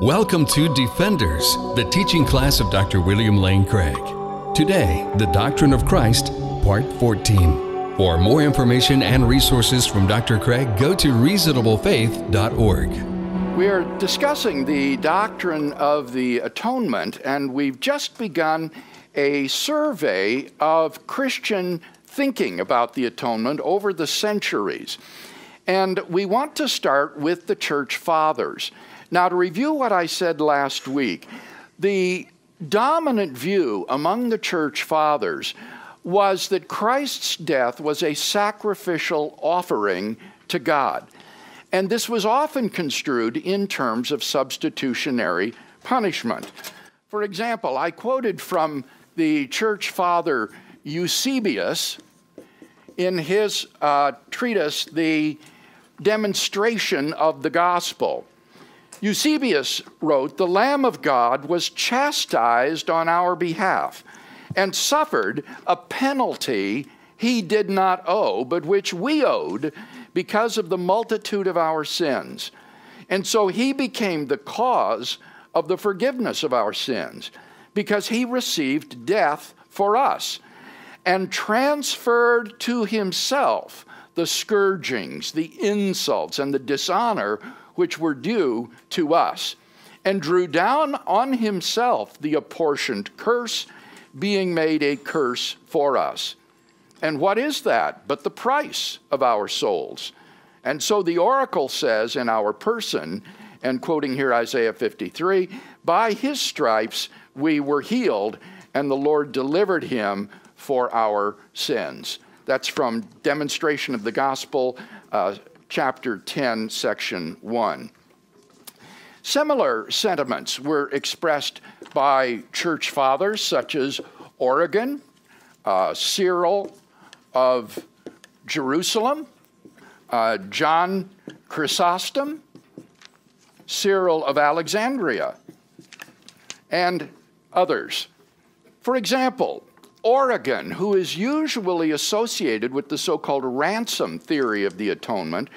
Welcome to Defenders, the teaching class of Dr. William Lane Craig. Today, the Doctrine of Christ, Part 14. For more information and resources from Dr. Craig, go to reasonablefaith.org. We are discussing the doctrine of the atonement, and we've just begun a survey of Christian thinking about the atonement over the centuries. And we want to start with the church fathers. Now, to review what I said last week, the dominant view among the church fathers was that Christ's death was a sacrificial offering to God. And this was often construed in terms of substitutionary punishment. For example, I quoted from the church father Eusebius in his uh, treatise, The Demonstration of the Gospel. Eusebius wrote, The Lamb of God was chastised on our behalf and suffered a penalty he did not owe, but which we owed because of the multitude of our sins. And so he became the cause of the forgiveness of our sins because he received death for us and transferred to himself the scourgings, the insults, and the dishonor which were due to us, and drew down on himself the apportioned curse, being made a curse for us. And what is that but the price of our souls? And so the oracle says in our person, and quoting here Isaiah 53 by his stripes we were healed, and the Lord delivered him for our sins. That's from Demonstration of the Gospel, uh, chapter 10, section 1. Similar sentiments were expressed by church fathers such as Origen, uh, Cyril of Jerusalem, uh, John Chrysostom, Cyril of Alexandria, and others. For example, Origen, who is usually associated with the so called ransom theory of the atonement,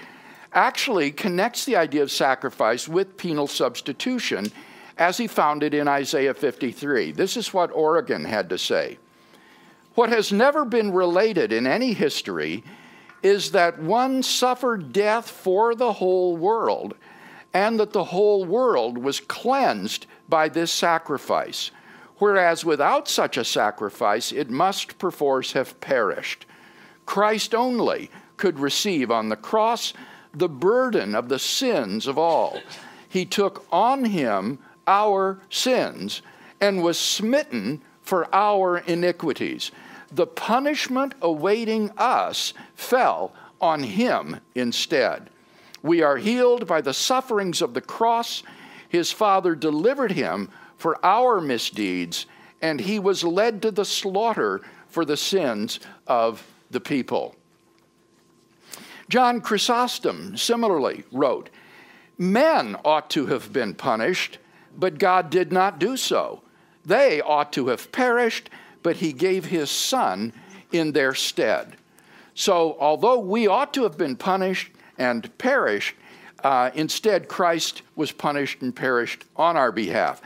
actually connects the idea of sacrifice with penal substitution as he found it in Isaiah 53. This is what Origen had to say. What has never been related in any history is that one suffered death for the whole world, and that the whole world was cleansed by this sacrifice whereas without such a sacrifice it must perforce have perished. Christ only could receive on the cross the burden of the sins of all. He took on him our sins and was smitten for our iniquities. The punishment awaiting us fell on him instead. We are healed by the sufferings of the cross. His Father delivered him for our misdeeds, and he was led to the slaughter for the sins of the people. John Chrysostom similarly wrote, Men ought to have been punished, but God did not do so. They ought to have perished, but he gave his Son in their stead. So, although we ought to have been punished and perished, uh, instead Christ was punished and perished on our behalf.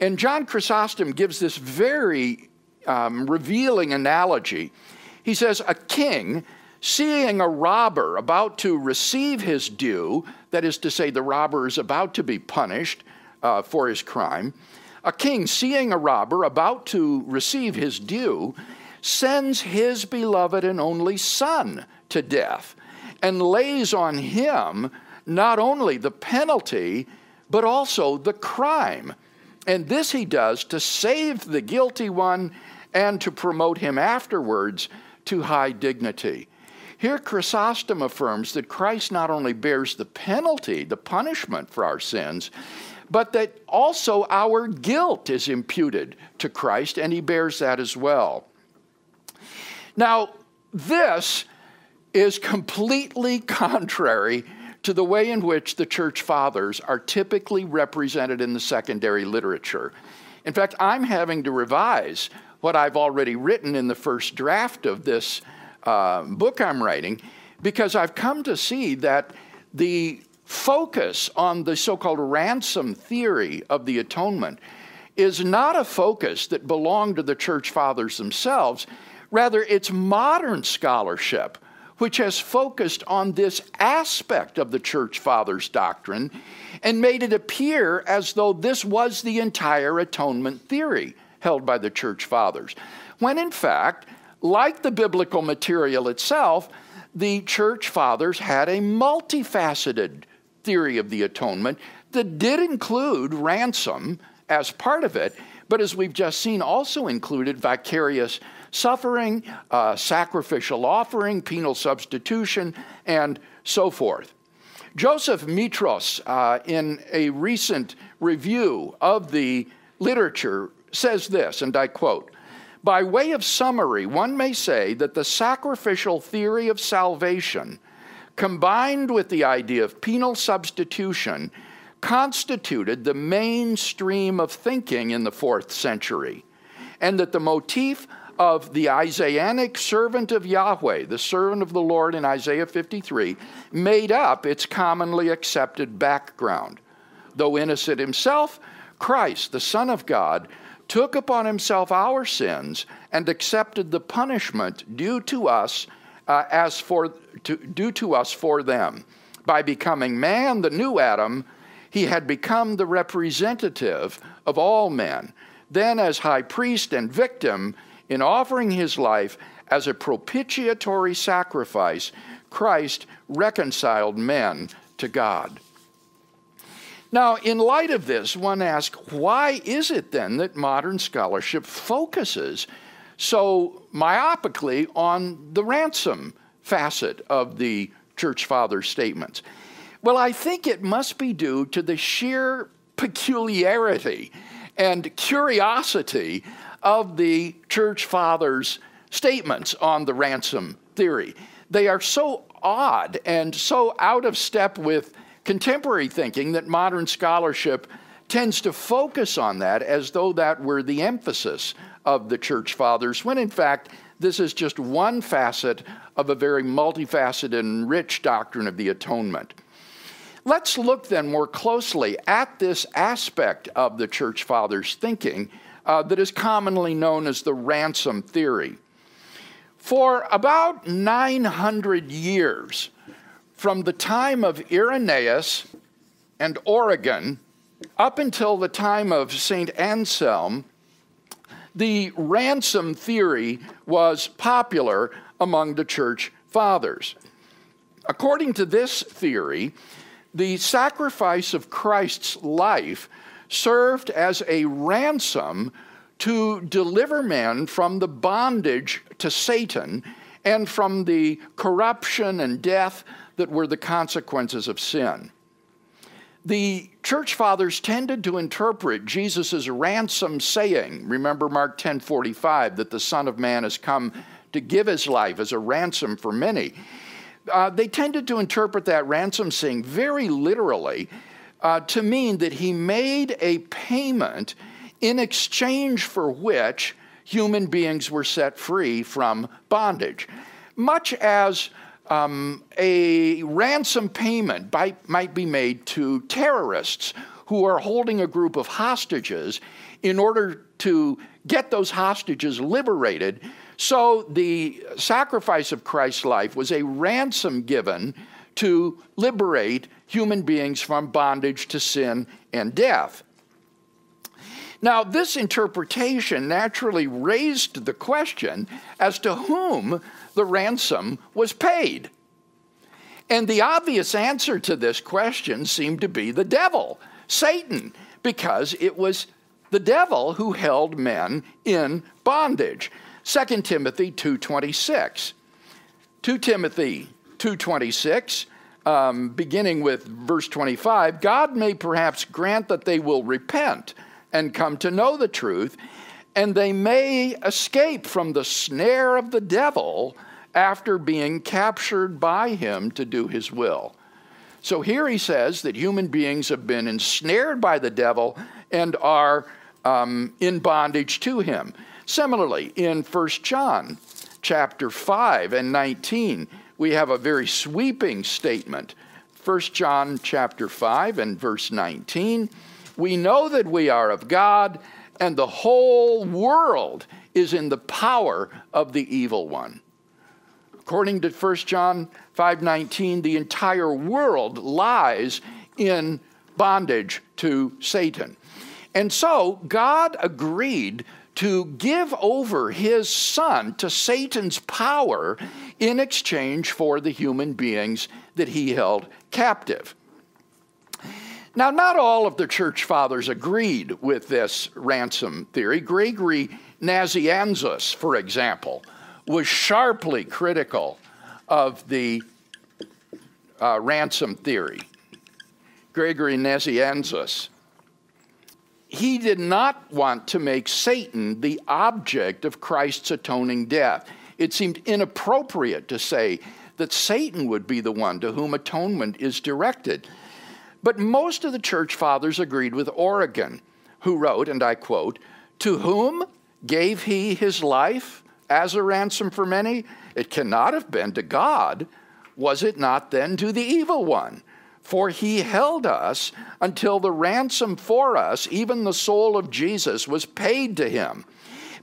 And John Chrysostom gives this very um, revealing analogy. He says, A king seeing a robber about to receive his due, that is to say, the robber is about to be punished uh, for his crime, a king seeing a robber about to receive his due sends his beloved and only son to death and lays on him not only the penalty, but also the crime and this he does to save the guilty one and to promote him afterwards to high dignity. Here, Chrysostom affirms that Christ not only bears the penalty, the punishment for our sins, but that also our guilt is imputed to Christ, and he bears that as well. Now, this is completely contrary to the way in which the church fathers are typically represented in the secondary literature. In fact, I'm having to revise what I've already written in the first draft of this uh, book I'm writing because I've come to see that the focus on the so called ransom theory of the atonement is not a focus that belonged to the church fathers themselves. Rather, it's modern scholarship which has focused on this aspect of the church fathers' doctrine and made it appear as though this was the entire atonement theory held by the church fathers. When in fact, like the biblical material itself, the church fathers had a multifaceted theory of the atonement that did include ransom as part of it, but as we've just seen, also included vicarious suffering, uh, sacrificial offering, penal substitution, and so forth. Joseph Mitros, uh, in a recent review of the literature, says this, and I quote By way of summary, one may say that the sacrificial theory of salvation, combined with the idea of penal substitution, constituted the mainstream of thinking in the fourth century, and that the motif of the Isaianic servant of Yahweh, the servant of the Lord in Isaiah 53, made up its commonly accepted background. Though innocent himself, Christ, the Son of God, took upon himself our sins and accepted the punishment due to us uh, as for to, due to us for them. By becoming man, the new Adam, he had become the representative of all men. Then, as high priest and victim, in offering his life as a propitiatory sacrifice, Christ reconciled men to God. Now, in light of this, one asks, why is it then that modern scholarship focuses so myopically on the ransom facet of the church fathers' statements? Well, I think it must be due to the sheer peculiarity and curiosity of the church fathers' statements on the ransom theory. They are so odd and so out of step with contemporary thinking that modern scholarship tends to focus on that as though that were the emphasis of the church fathers, when in fact, this is just one facet of a very multifaceted and rich doctrine of the atonement. Let's look then more closely at this aspect of the church fathers' thinking uh, that is commonly known as the ransom theory. For about 900 years, from the time of Irenaeus and Origen up until the time of St. Anselm, the ransom theory was popular among the church fathers. According to this theory, the sacrifice of Christ's life served as a ransom to deliver men from the bondage to Satan and from the corruption and death that were the consequences of sin. The church fathers tended to interpret Jesus' ransom saying, remember Mark 10:45 that the son of man has come to give his life as a ransom for many uh, they tended to interpret that ransom saying very literally uh, to mean that he made a payment in exchange for which human beings were set free from bondage. Much as um, a ransom payment by, might be made to terrorists who are holding a group of hostages in order to get those hostages liberated so the sacrifice of Christ's life was a ransom given to liberate human beings from bondage to sin and death. Now, this interpretation naturally raised the question as to whom the ransom was paid. And the obvious answer to this question seemed to be the devil, Satan, because it was the devil who held men in bondage. 2 Timothy 2.26. 2 Timothy 2.26, um, beginning with verse 25, God may perhaps grant that they will repent and come to know the truth, and they may escape from the snare of the devil after being captured by him to do his will. So here he says that human beings have been ensnared by the devil and are um, in bondage to him. Similarly, in 1 John chapter 5 and 19, we have a very sweeping statement. 1 John chapter 5 and verse 19, we know that we are of God, and the whole world is in the power of the evil one. According to 1 John 5:19, the entire world lies in bondage to Satan. And so God agreed to give over his son to Satan's power in exchange for the human beings that he held captive. Now, not all of the church fathers agreed with this ransom theory. Gregory Nazianzus, for example, was sharply critical of the uh, ransom theory. Gregory Nazianzus. He did not want to make Satan the object of Christ's atoning death. It seemed inappropriate to say that Satan would be the one to whom atonement is directed. But most of the church fathers agreed with Origen, who wrote, and I quote, To whom gave he his life as a ransom for many? It cannot have been to God. Was it not then to the evil one? For he held us until the ransom for us, even the soul of Jesus, was paid to him,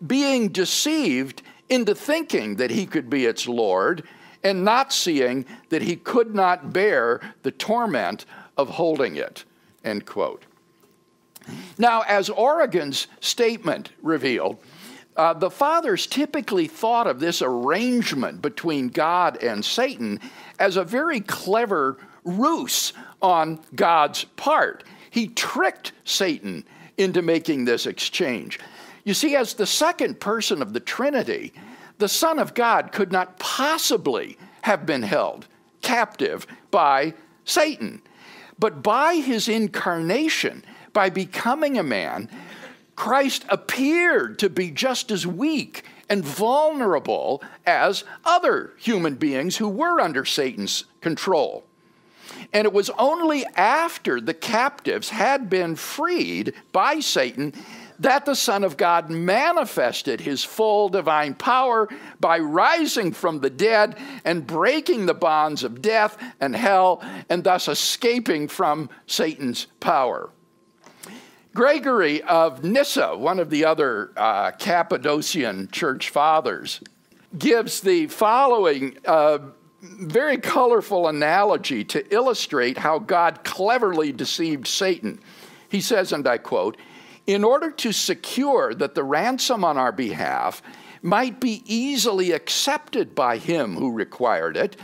being deceived into thinking that he could be its Lord, and not seeing that he could not bear the torment of holding it. End quote. Now, as Origen's statement revealed, uh, the fathers typically thought of this arrangement between God and Satan as a very clever ruse on God's part. He tricked Satan into making this exchange. You see, as the second person of the Trinity, the Son of God could not possibly have been held captive by Satan. But by his incarnation, by becoming a man, Christ appeared to be just as weak and vulnerable as other human beings who were under Satan's control. And it was only after the captives had been freed by Satan that the Son of God manifested his full divine power by rising from the dead and breaking the bonds of death and hell, and thus escaping from Satan's power. Gregory of Nyssa, one of the other uh, Cappadocian church fathers, gives the following uh, very colorful analogy to illustrate how God cleverly deceived Satan. He says, and I quote, in order to secure that the ransom on our behalf might be easily accepted by him who required it,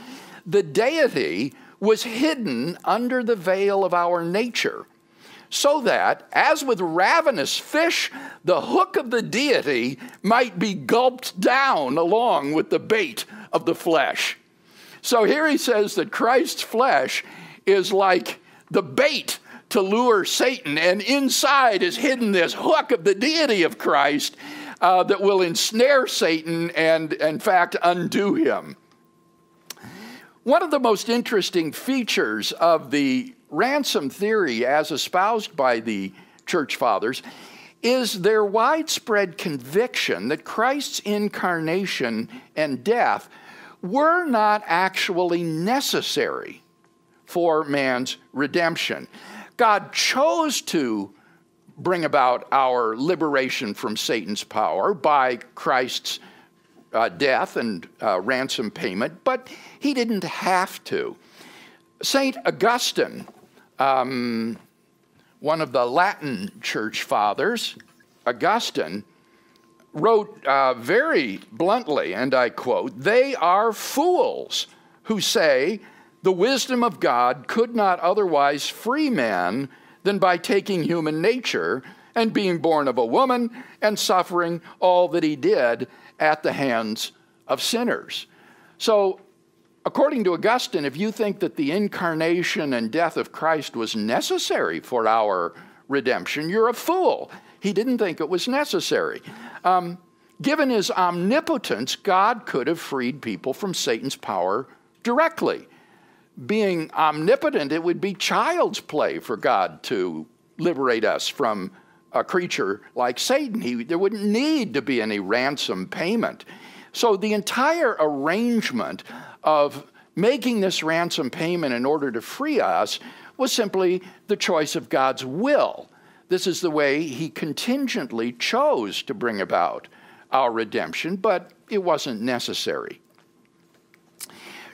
the deity was hidden under the veil of our nature so that, as with ravenous fish, the hook of the deity might be gulped down along with the bait of the flesh. So here he says that Christ's flesh is like the bait to lure Satan, and inside is hidden this hook of the deity of Christ uh, that will ensnare Satan and, in fact, undo him. One of the most interesting features of the ransom theory, as espoused by the church fathers, is their widespread conviction that Christ's incarnation and death were not actually necessary for man's redemption. God chose to bring about our liberation from Satan's power by Christ's uh, death and uh, ransom payment, but he didn't have to. St. Augustine um, one of the Latin church fathers, Augustine, wrote uh, very bluntly, and I quote, They are fools who say the wisdom of God could not otherwise free man than by taking human nature and being born of a woman and suffering all that he did at the hands of sinners. So According to Augustine, if you think that the incarnation and death of Christ was necessary for our redemption, you're a fool. He didn't think it was necessary. Um, given his omnipotence, God could have freed people from Satan's power directly. Being omnipotent, it would be child's play for God to liberate us from a creature like Satan. He, there wouldn't need to be any ransom payment. So the entire arrangement of making this ransom payment in order to free us was simply the choice of God's will. This is the way He contingently chose to bring about our redemption, but it wasn't necessary.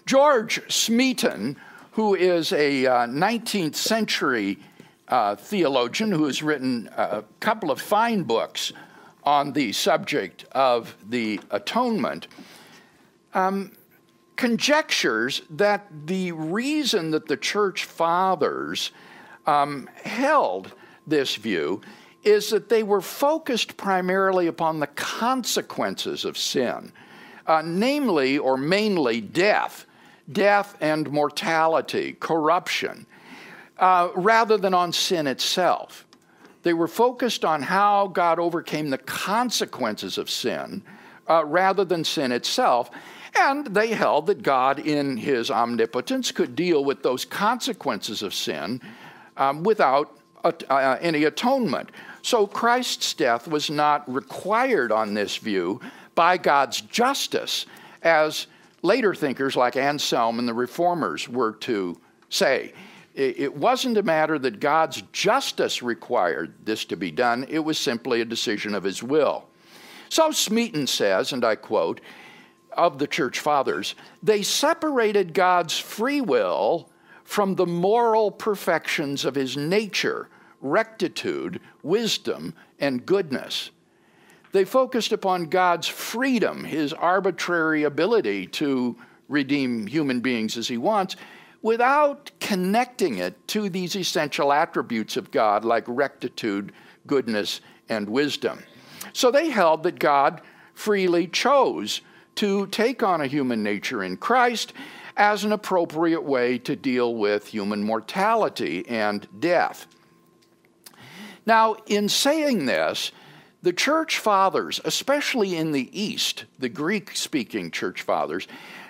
George Smeaton, who is a uh, 19th century uh, theologian who has written a couple of fine books on the subject of the atonement, um, conjectures that the reason that the church fathers um, held this view is that they were focused primarily upon the consequences of sin, uh, namely or mainly death, death and mortality, corruption, uh, rather than on sin itself. They were focused on how God overcame the consequences of sin uh, rather than sin itself. And they held that God, in his omnipotence, could deal with those consequences of sin um, without uh, any atonement. So Christ's death was not required on this view by God's justice, as later thinkers like Anselm and the Reformers were to say. It wasn't a matter that God's justice required this to be done, it was simply a decision of his will. So Smeaton says, and I quote, of the church fathers, they separated God's free will from the moral perfections of his nature, rectitude, wisdom, and goodness. They focused upon God's freedom, his arbitrary ability to redeem human beings as he wants, without connecting it to these essential attributes of God like rectitude, goodness, and wisdom. So they held that God freely chose to take on a human nature in Christ as an appropriate way to deal with human mortality and death. Now, in saying this, the church fathers, especially in the East, the Greek speaking church fathers,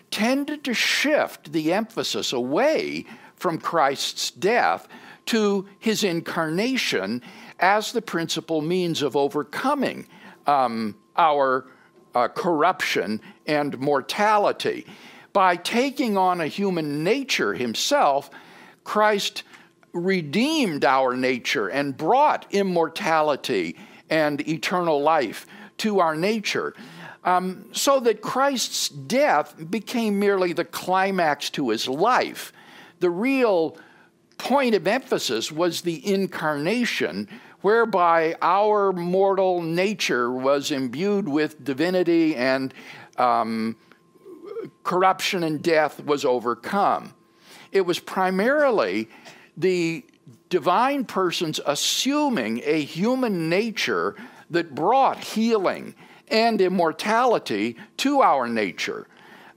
tended to shift the emphasis away from Christ's death to his incarnation as the principal means of overcoming um, our uh, corruption and mortality. By taking on a human nature himself, Christ redeemed our nature and brought immortality and eternal life to our nature. Um, so that Christ's death became merely the climax to his life. The real point of emphasis was the incarnation, whereby our mortal nature was imbued with divinity and um, corruption and death was overcome. It was primarily the divine persons assuming a human nature that brought healing and immortality to our nature.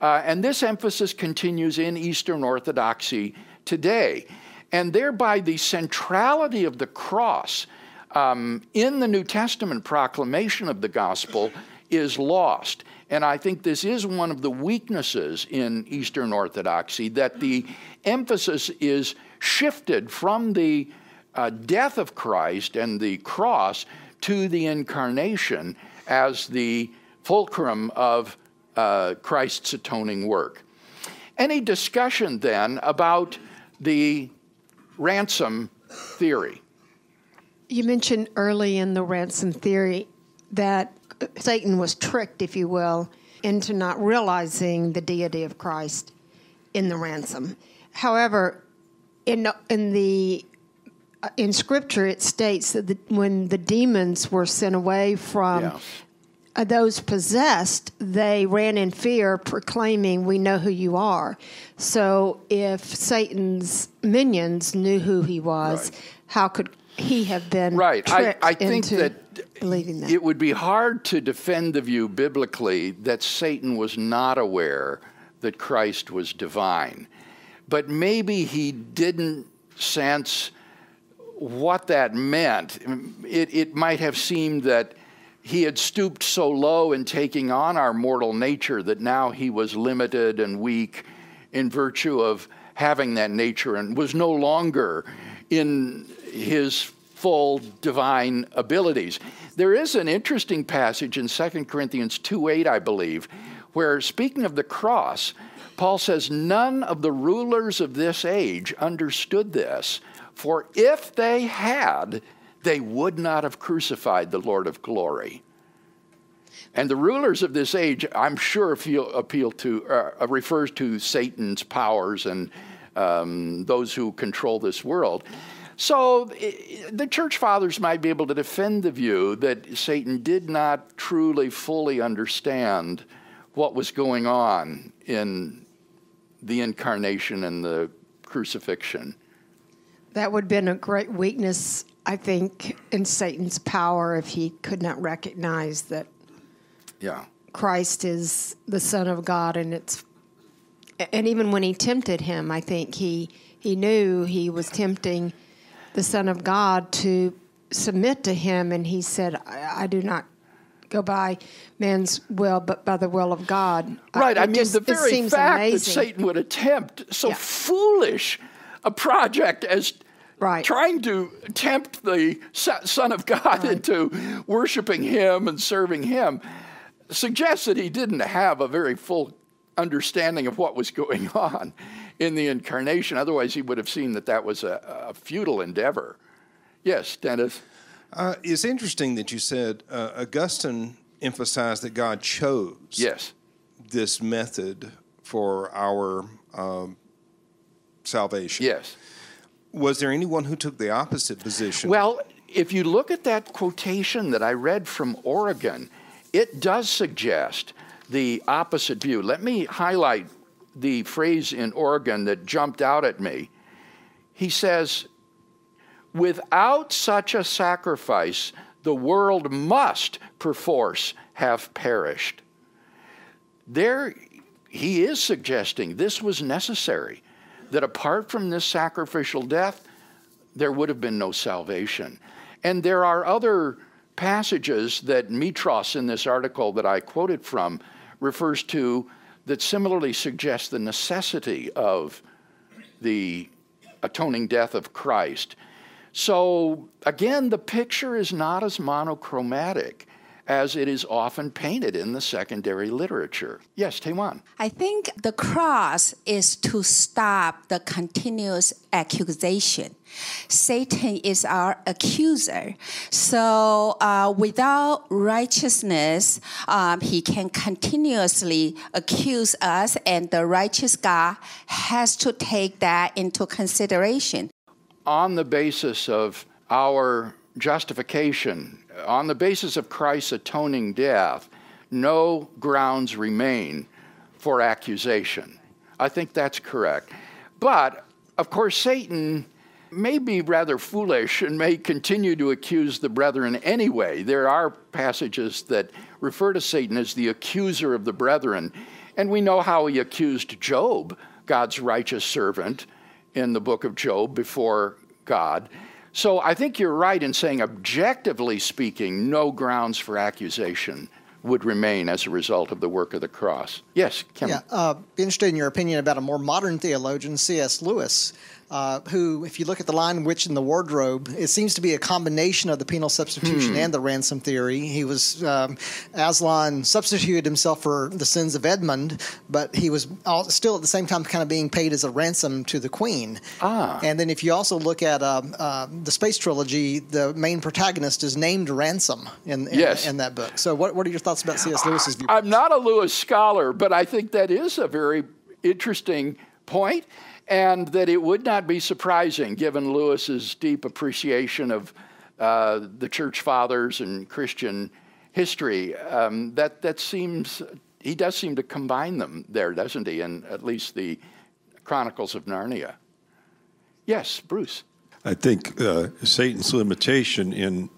Uh, and this emphasis continues in Eastern Orthodoxy today. And thereby, the centrality of the cross um, in the New Testament proclamation of the gospel is lost. And I think this is one of the weaknesses in Eastern Orthodoxy that the emphasis is shifted from the uh, death of Christ and the cross to the incarnation as the fulcrum of uh, Christ's atoning work. Any discussion then about the ransom theory? You mentioned early in the ransom theory that Satan was tricked, if you will, into not realizing the deity of Christ in the ransom. However, in in the uh, in Scripture, it states that the, when the demons were sent away from yeah. uh, those possessed, they ran in fear, proclaiming, "We know who you are." So, if Satan's minions knew who he was, right. how could he have been right? I, I think that believing that it would be hard to defend the view biblically that Satan was not aware that Christ was divine but maybe he didn't sense what that meant. It, it might have seemed that he had stooped so low in taking on our mortal nature that now he was limited and weak in virtue of having that nature and was no longer in his full divine abilities. There is an interesting passage in 2 Corinthians 2 8, I believe, where speaking of the cross, Paul says, None of the rulers of this age understood this, for if they had, they would not have crucified the Lord of glory. And the rulers of this age, I'm sure, feel appeal to uh, refers to Satan's powers and um, those who control this world. So the church fathers might be able to defend the view that Satan did not truly, fully understand what was going on in the incarnation and the crucifixion. That would have been a great weakness, I think, in Satan's power if he could not recognize that yeah. Christ is the Son of God and it's and even when he tempted him, I think he he knew he was tempting the Son of God to submit to him and he said, I, I do not go by man's will, but by the will of God. Uh, right. I, I mean, just, the very fact amazing. that Satan would attempt so yeah. foolish a project as right. trying to tempt the Son of God right. into worshiping Him and serving Him suggests that he didn't have a very full understanding of what was going on in the incarnation. Otherwise, he would have seen that that was a, a futile endeavor. Yes, Dennis. Uh, it's interesting that you said uh, Augustine emphasized that God chose yes. this method for our um, salvation. Yes. Was there anyone who took the opposite position? Well, if you look at that quotation that I read from Origen, it does suggest the opposite view. Let me highlight the phrase in Origen that jumped out at me. He says, Without such a sacrifice, the world must perforce have perished. There, he is suggesting this was necessary, that apart from this sacrificial death, there would have been no salvation. And there are other passages that Mitros in this article that I quoted from refers to that similarly suggest the necessity of the atoning death of Christ. So, again, the picture is not as monochromatic as it is often painted in the secondary literature. Yes, Taewan. I think the cross is to stop the continuous accusation. Satan is our accuser. So uh, without righteousness, um, he can continuously accuse us, and the righteous God has to take that into consideration. On the basis of our justification, on the basis of Christ's atoning death, no grounds remain for accusation. I think that's correct. But, of course, Satan may be rather foolish and may continue to accuse the brethren anyway. There are passages that refer to Satan as the accuser of the brethren. And we know how he accused Job, God's righteous servant, in the book of Job before God. So I think you're right in saying, objectively speaking, no grounds for accusation would remain as a result of the work of the cross. Yes, Kim. Yeah, uh, be interested in your opinion about a more modern theologian, C.S. Lewis uh, who, if you look at the line "Witch in the Wardrobe," it seems to be a combination of the penal substitution hmm. and the ransom theory. He was um, Aslan substituted himself for the sins of Edmund, but he was all, still at the same time kind of being paid as a ransom to the queen. Ah. And then if you also look at uh, uh, the space trilogy, the main protagonist is named Ransom in, in, yes. in that book. So, what, what are your thoughts about C.S. Lewis's view? I'm not a Lewis scholar, but I think that is a very interesting point and that it would not be surprising, given Lewis's deep appreciation of uh, the church fathers and Christian history, um, that that seems he does seem to combine them there, doesn't he? In at least the Chronicles of Narnia. Yes, Bruce. I think uh, Satan's limitation in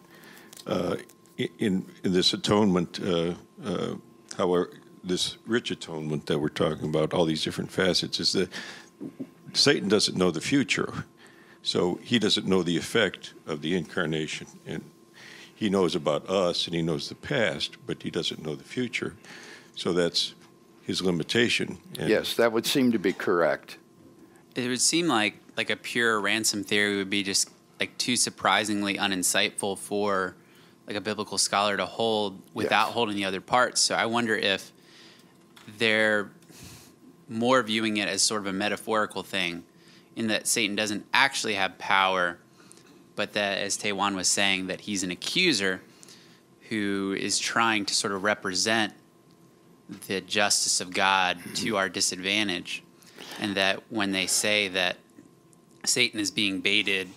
uh, in in this atonement, uh, uh, however, this rich atonement that we're talking about, all these different facets, is that Satan doesn't know the future, so he doesn't know the effect of the incarnation. And he knows about us and he knows the past, but he doesn't know the future. So that's his limitation. And yes, that would seem to be correct. It would seem like like a pure ransom theory would be just like too surprisingly uninsightful for like a biblical scholar to hold without yes. holding the other parts. So I wonder if there more viewing it as sort of a metaphorical thing, in that Satan doesn't actually have power, but that, as Taewan was saying, that he's an accuser who is trying to sort of represent the justice of God to our disadvantage, and that when they say that Satan is being baited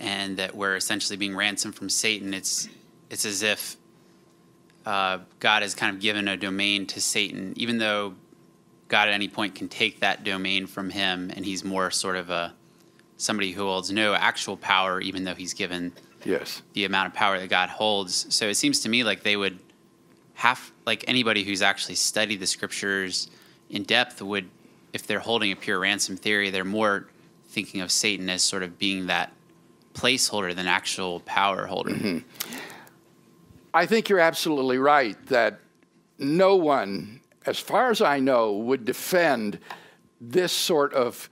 and that we're essentially being ransomed from Satan, it's it's as if uh, God has kind of given a domain to Satan, even though God at any point can take that domain from him, and he's more sort of a somebody who holds no actual power, even though he's given Yes. the amount of power that God holds. So it seems to me like they would have, like anybody who's actually studied the scriptures in depth would, if they're holding a pure ransom theory, they're more thinking of Satan as sort of being that placeholder than actual power holder. I think you're absolutely right that no one, as far as I know, would defend this sort of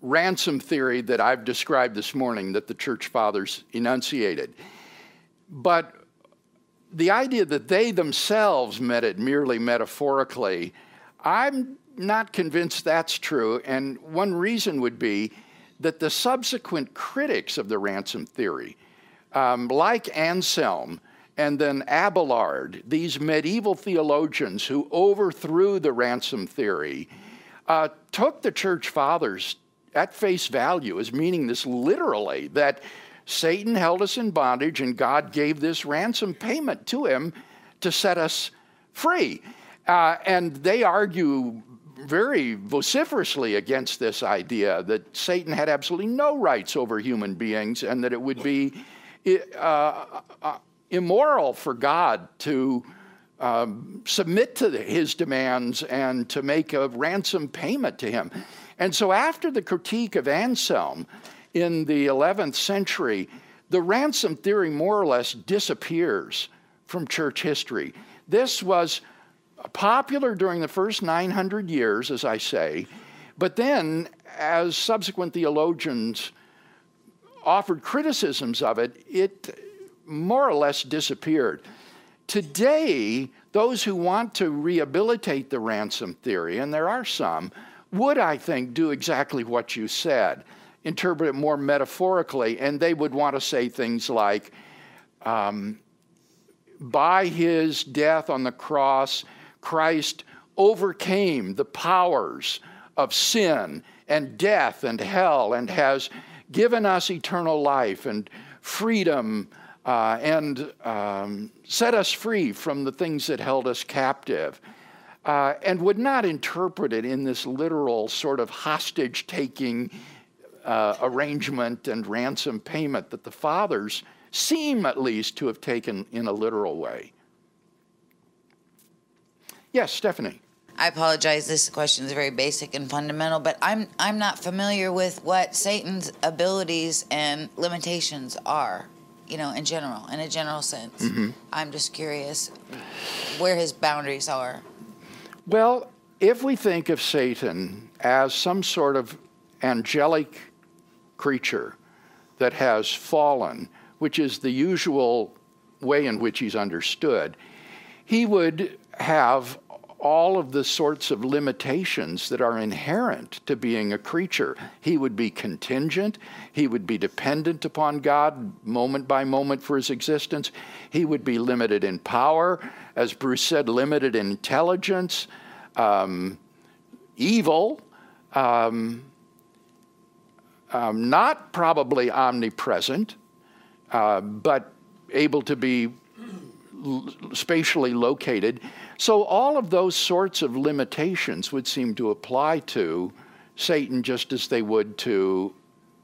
ransom theory that I've described this morning that the church fathers enunciated. But the idea that they themselves meant it merely metaphorically, I'm not convinced that's true. And one reason would be that the subsequent critics of the ransom theory, um, like Anselm and then Abelard, these medieval theologians who overthrew the ransom theory, uh, took the church fathers at face value as meaning this literally that Satan held us in bondage and God gave this ransom payment to him to set us free. Uh, and they argue very vociferously against this idea that Satan had absolutely no rights over human beings and that it would be uh, uh, immoral for God to um, submit to his demands and to make a ransom payment to him. And so, after the critique of Anselm in the 11th century, the ransom theory more or less disappears from church history. This was popular during the first 900 years, as I say, but then, as subsequent theologians offered criticisms of it, it more or less disappeared. Today, those who want to rehabilitate the ransom theory, and there are some, would, I think, do exactly what you said, interpret it more metaphorically, and they would want to say things like, um, by his death on the cross, Christ overcame the powers of sin and death and hell and has given us eternal life and freedom uh, and um, set us free from the things that held us captive. Uh, and would not interpret it in this literal sort of hostage taking uh, arrangement and ransom payment that the fathers seem at least to have taken in a literal way. Yes, Stephanie. I apologize. This question is very basic and fundamental, but I'm I'm not familiar with what Satan's abilities and limitations are. You know, in general, in a general sense. Mm-hmm. I'm just curious where his boundaries are. Well, if we think of Satan as some sort of angelic creature that has fallen, which is the usual way in which he's understood, he would have all of the sorts of limitations that are inherent to being a creature. He would be contingent. He would be dependent upon God moment by moment for his existence. He would be limited in power, as Bruce said, limited in intelligence, um, evil, um, um, not probably omnipresent, uh, but able to be spatially located. So, all of those sorts of limitations would seem to apply to Satan just as they would to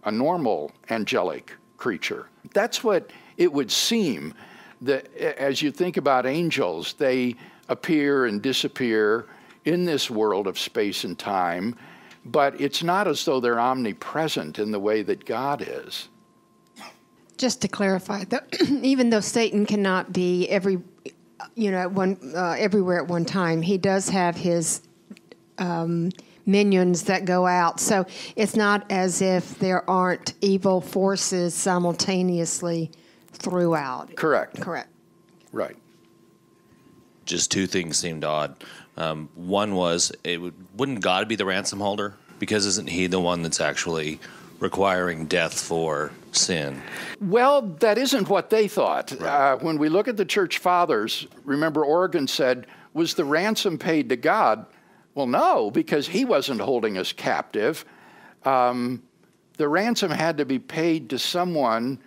a normal angelic creature. That's what it would seem that as you think about angels, they appear and disappear in this world of space and time, but it's not as though they're omnipresent in the way that God is. Just to clarify, even though Satan cannot be every, you know, at one uh, everywhere at one time, he does have his um, minions that go out. So it's not as if there aren't evil forces simultaneously throughout. Correct. Correct. Right. Just two things seemed odd. Um, one was, it would, wouldn't God be the ransom holder? Because isn't He the one that's actually requiring death for sin? Well, that isn't what they thought. Uh, when we look at the church fathers, remember Origen said, was the ransom paid to God? Well, no, because he wasn't holding us captive. Um, the ransom had to be paid to someone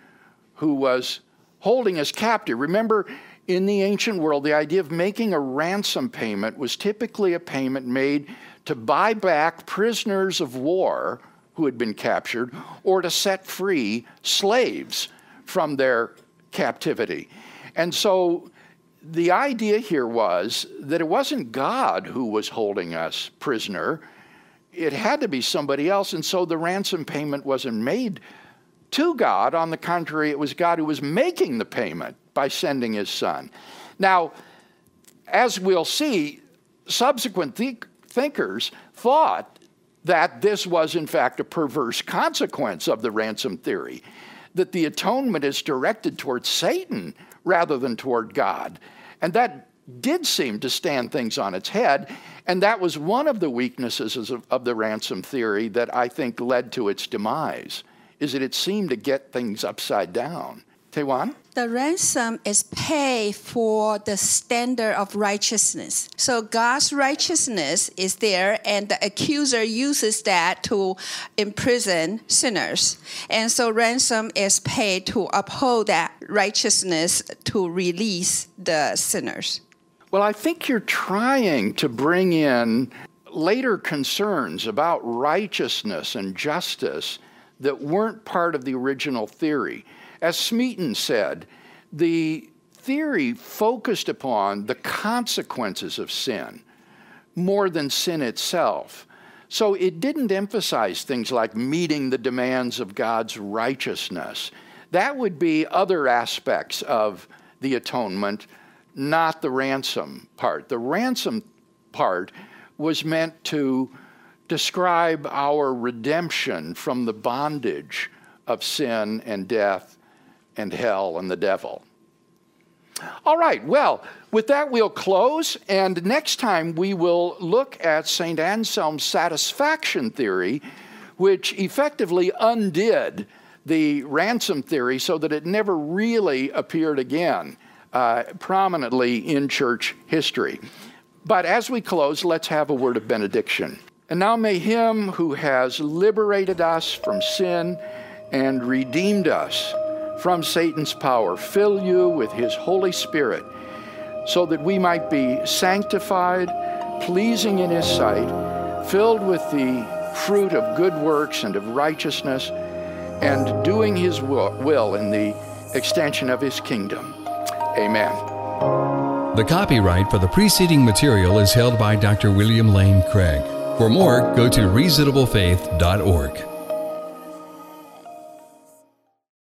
who was holding us captive. Remember, in the ancient world, the idea of making a ransom payment was typically a payment made to buy back prisoners of war who had been captured or to set free slaves from their captivity. And so the idea here was that it wasn't God who was holding us prisoner, it had to be somebody else. And so the ransom payment wasn't made to God. On the contrary, it was God who was making the payment by sending his son. Now, as we'll see, subsequent th- thinkers thought that this was, in fact, a perverse consequence of the ransom theory, that the atonement is directed towards Satan rather than toward God. And that did seem to stand things on its head. And that was one of the weaknesses of, of the ransom theory that I think led to its demise, is that it seemed to get things upside down. Taewan? The ransom is paid for the standard of righteousness. So God's righteousness is there, and the accuser uses that to imprison sinners. And so ransom is paid to uphold that righteousness to release the sinners. Well, I think you're trying to bring in later concerns about righteousness and justice that weren't part of the original theory. As Smeaton said, the theory focused upon the consequences of sin more than sin itself. So it didn't emphasize things like meeting the demands of God's righteousness. That would be other aspects of the atonement, not the ransom part. The ransom part was meant to describe our redemption from the bondage of sin and death and hell and the devil. All right, well, with that we'll close, and next time we will look at St. Anselm's satisfaction theory, which effectively undid the ransom theory so that it never really appeared again uh, prominently in church history. But as we close, let's have a word of benediction. And now may Him who has liberated us from sin and redeemed us from Satan's power fill you with His Holy Spirit so that we might be sanctified, pleasing in His sight, filled with the fruit of good works and of righteousness, and doing His will in the extension of His kingdom. Amen. The copyright for the preceding material is held by Dr. William Lane Craig. For more, go to reasonablefaith.org.